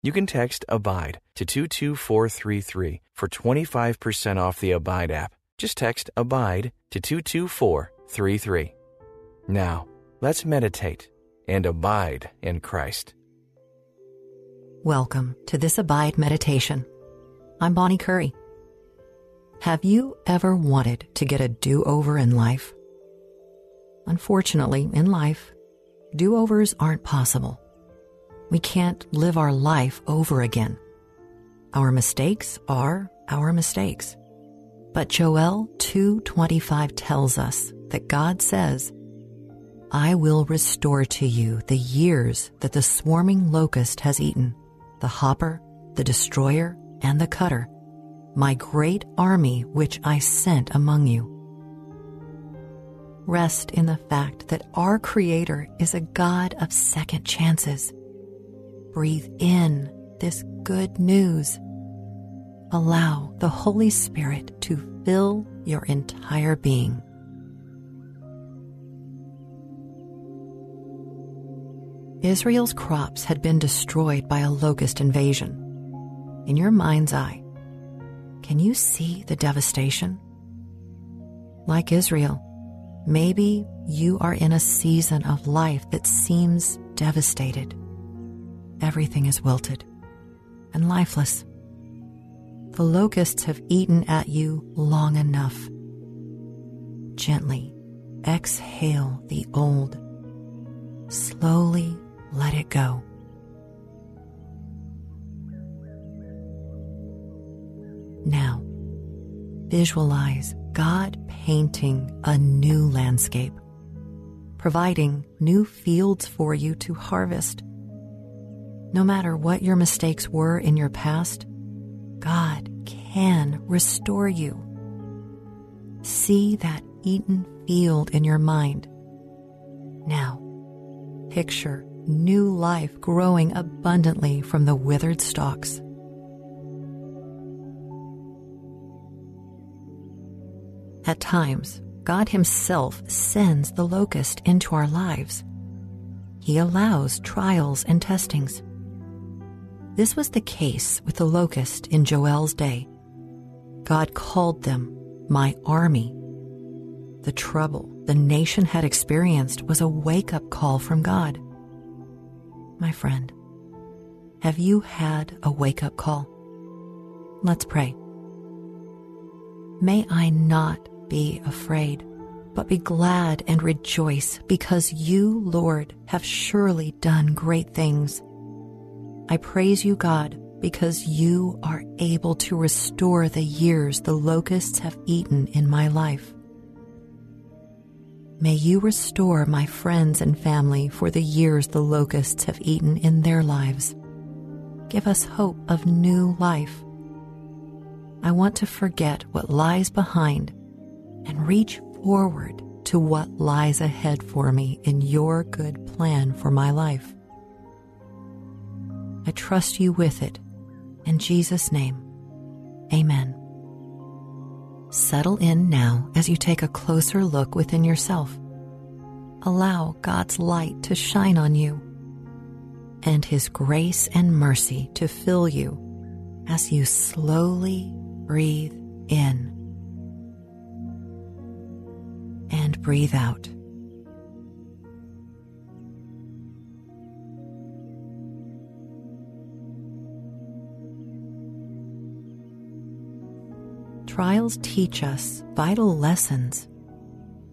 You can text ABIDE to 22433 for 25% off the Abide app. Just text ABIDE to 22433. Now, let's meditate and abide in Christ. Welcome to this Abide meditation. I'm Bonnie Curry. Have you ever wanted to get a do over in life? Unfortunately, in life, do overs aren't possible. We can't live our life over again. Our mistakes are our mistakes. But Joel 2:25 tells us that God says, "I will restore to you the years that the swarming locust has eaten, the hopper, the destroyer, and the cutter, my great army which I sent among you." Rest in the fact that our Creator is a God of second chances breathe in this good news. Allow the Holy Spirit to fill your entire being. Israel's crops had been destroyed by a locust invasion. In your mind's eye, can you see the devastation? Like Israel, maybe you are in a season of life that seems devastated everything is wilted and lifeless. The locusts have eaten at you long enough. Gently exhale the old. Slowly let it go. Now, visualize God painting a new landscape, providing new fields for you to harvest no matter what your mistakes were in your past, God can restore you. See that Eden field in your mind. Now, picture new life growing abundantly from the withered stalks. At times, God Himself sends the locust into our lives. He allows trials and testings. This was the case with the locust in Joel's day. God called them my army. The trouble the nation had experienced was a wake up call from God. My friend, have you had a wake up call? Let's pray. May I not be afraid, but be glad and rejoice because you, Lord, have surely done great things. I praise you, God, because you are able to restore the years the locusts have eaten in my life. May you restore my friends and family for the years the locusts have eaten in their lives. Give us hope of new life. I want to forget what lies behind and reach forward to what lies ahead for me in your good plan for my life. I trust you with it. In Jesus' name, amen. Settle in now as you take a closer look within yourself. Allow God's light to shine on you and His grace and mercy to fill you as you slowly breathe in and breathe out. Trials teach us vital lessons.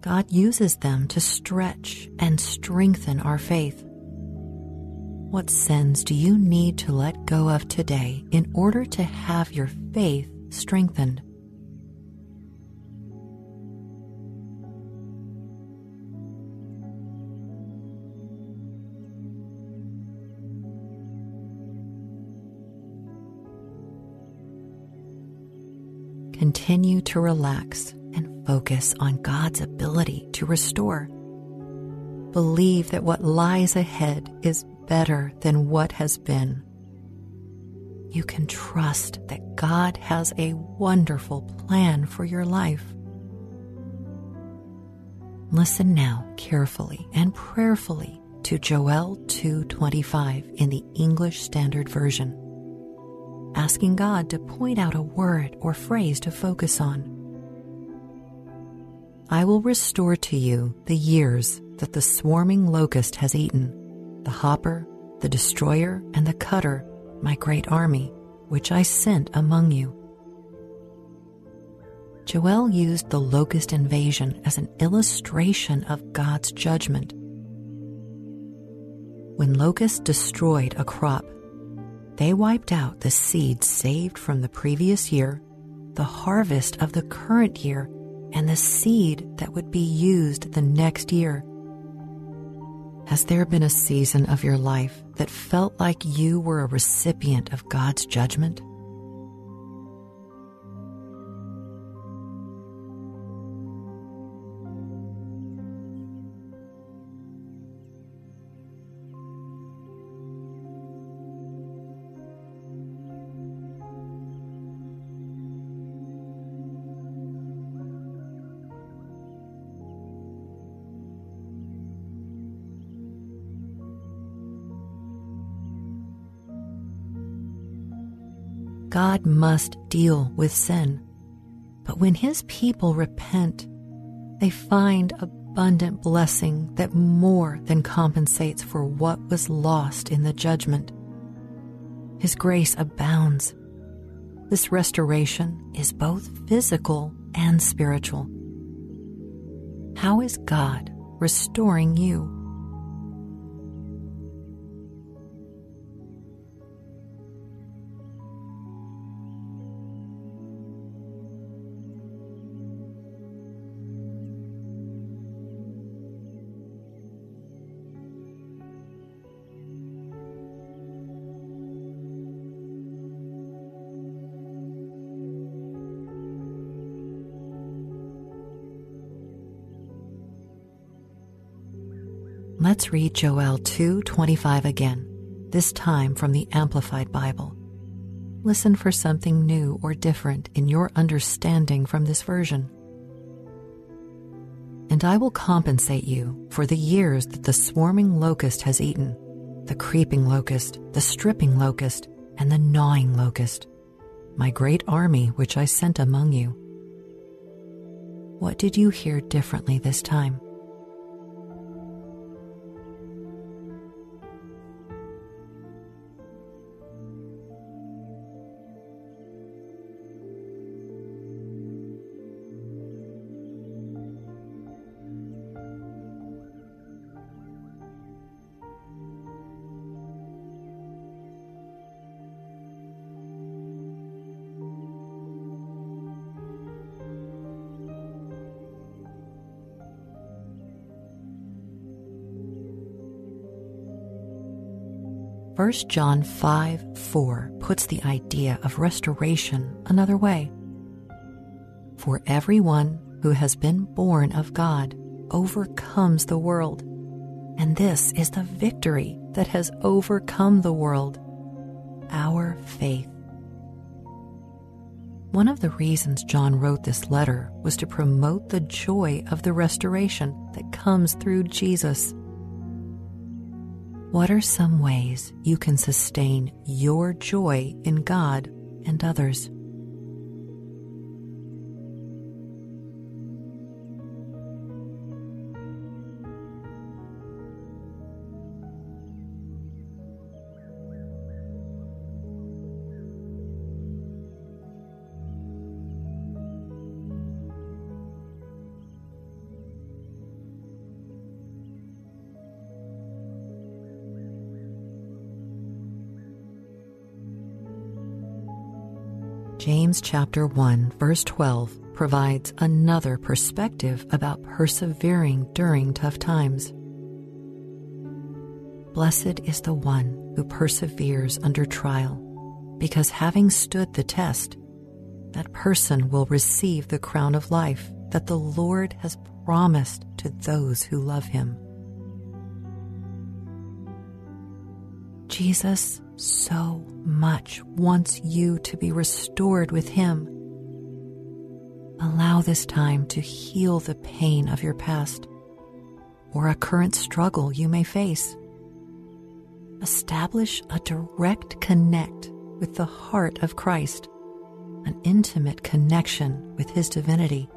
God uses them to stretch and strengthen our faith. What sins do you need to let go of today in order to have your faith strengthened? Continue to relax and focus on God's ability to restore. Believe that what lies ahead is better than what has been. You can trust that God has a wonderful plan for your life. Listen now carefully and prayerfully to Joel 2:25 in the English Standard Version, asking God to point out a word or phrase to focus on. I will restore to you the years that the swarming locust has eaten, the hopper, the destroyer, and the cutter, my great army, which I sent among you. Joel used the locust invasion as an illustration of God's judgment. When locusts destroyed a crop, they wiped out the seeds saved from the previous year, the harvest of the current year, and the seed that would be used the next year. Has there been a season of your life that felt like you were a recipient of God's judgment? God must deal with sin. But when his people repent, they find abundant blessing that more than compensates for what was lost in the judgment. His grace abounds. This restoration is both physical and spiritual. How is God restoring you? Let's read Joel 2:25 again, this time from the Amplified Bible. Listen for something new or different in your understanding from this version. And I will compensate you for the years that the swarming locust has eaten, the creeping locust, the stripping locust, and the gnawing locust, my great army which I sent among you. What did you hear differently this time? First John 5 4 puts the idea of restoration another way. For everyone who has been born of God overcomes the world, and this is the victory that has overcome the world our faith. One of the reasons John wrote this letter was to promote the joy of the restoration that comes through Jesus. What are some ways you can sustain your joy in God and others? James chapter 1 verse 12 provides another perspective about persevering during tough times. Blessed is the one who perseveres under trial, because having stood the test, that person will receive the crown of life that the Lord has promised to those who love him. Jesus so much wants you to be restored with him. Allow this time to heal the pain of your past or a current struggle you may face. Establish a direct connect with the heart of Christ, an intimate connection with his divinity,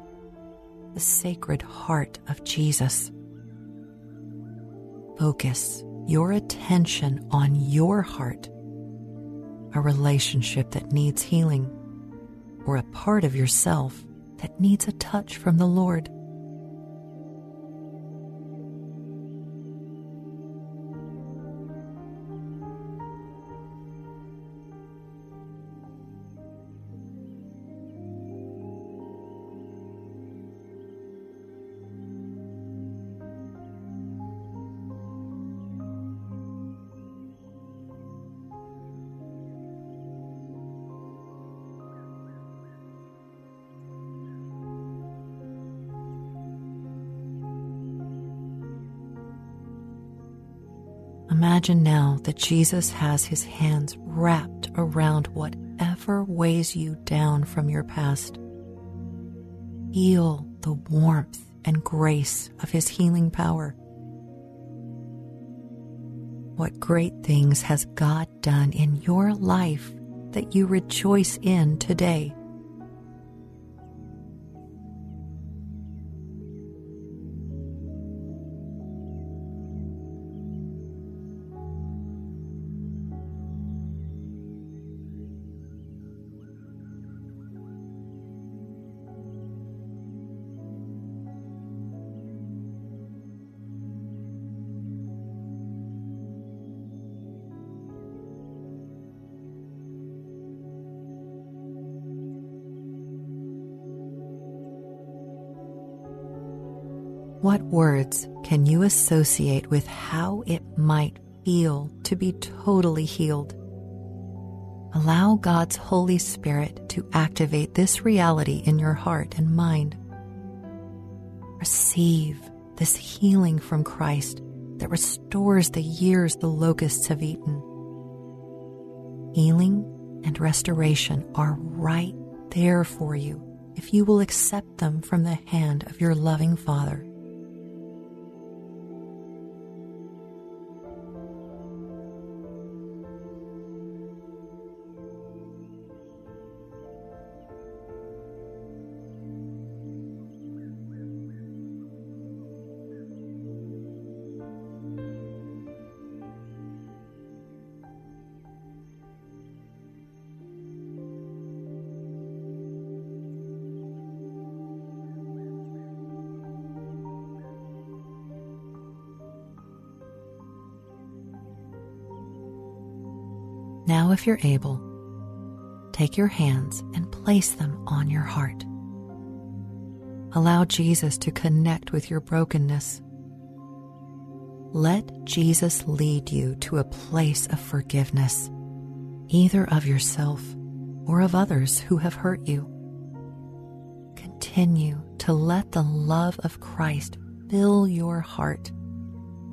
the sacred heart of Jesus. Focus your attention on your heart, a relationship that needs healing, or a part of yourself that needs a touch from the Lord. Imagine now that Jesus has his hands wrapped around whatever weighs you down from your past. Feel the warmth and grace of his healing power. What great things has God done in your life that you rejoice in today? What words can you associate with how it might feel to be totally healed? Allow God's Holy Spirit to activate this reality in your heart and mind. Receive this healing from Christ that restores the years the locusts have eaten. Healing and restoration are right there for you if you will accept them from the hand of your loving Father. Now, if you're able, take your hands and place them on your heart. Allow Jesus to connect with your brokenness. Let Jesus lead you to a place of forgiveness, either of yourself or of others who have hurt you. Continue to let the love of Christ fill your heart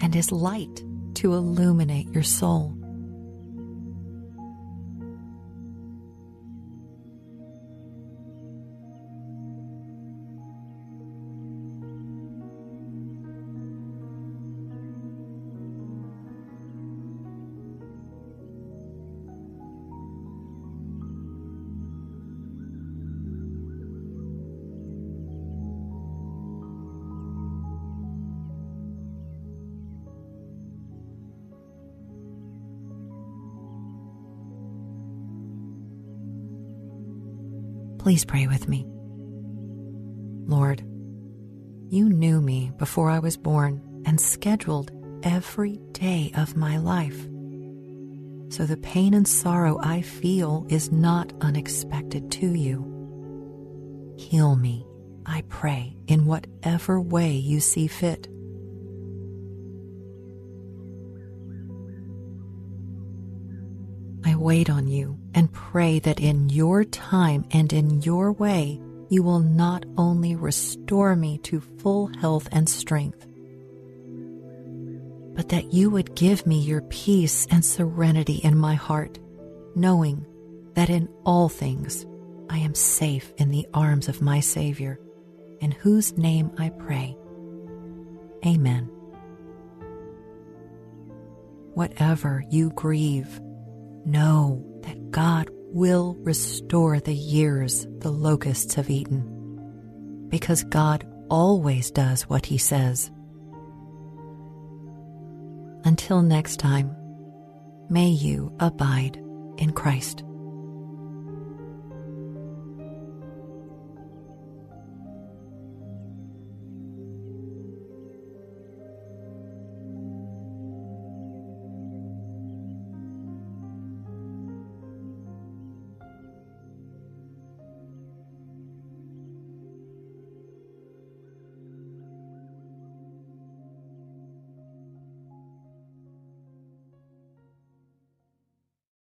and his light to illuminate your soul. Please pray with me. Lord, you knew me before I was born and scheduled every day of my life. So the pain and sorrow I feel is not unexpected to you. Heal me, I pray, in whatever way you see fit. Wait on you and pray that in your time and in your way you will not only restore me to full health and strength, but that you would give me your peace and serenity in my heart, knowing that in all things I am safe in the arms of my Savior, in whose name I pray. Amen. Whatever you grieve, know that God will restore the years the locusts have eaten, because God always does what He says. Until next time, may you abide in Christ.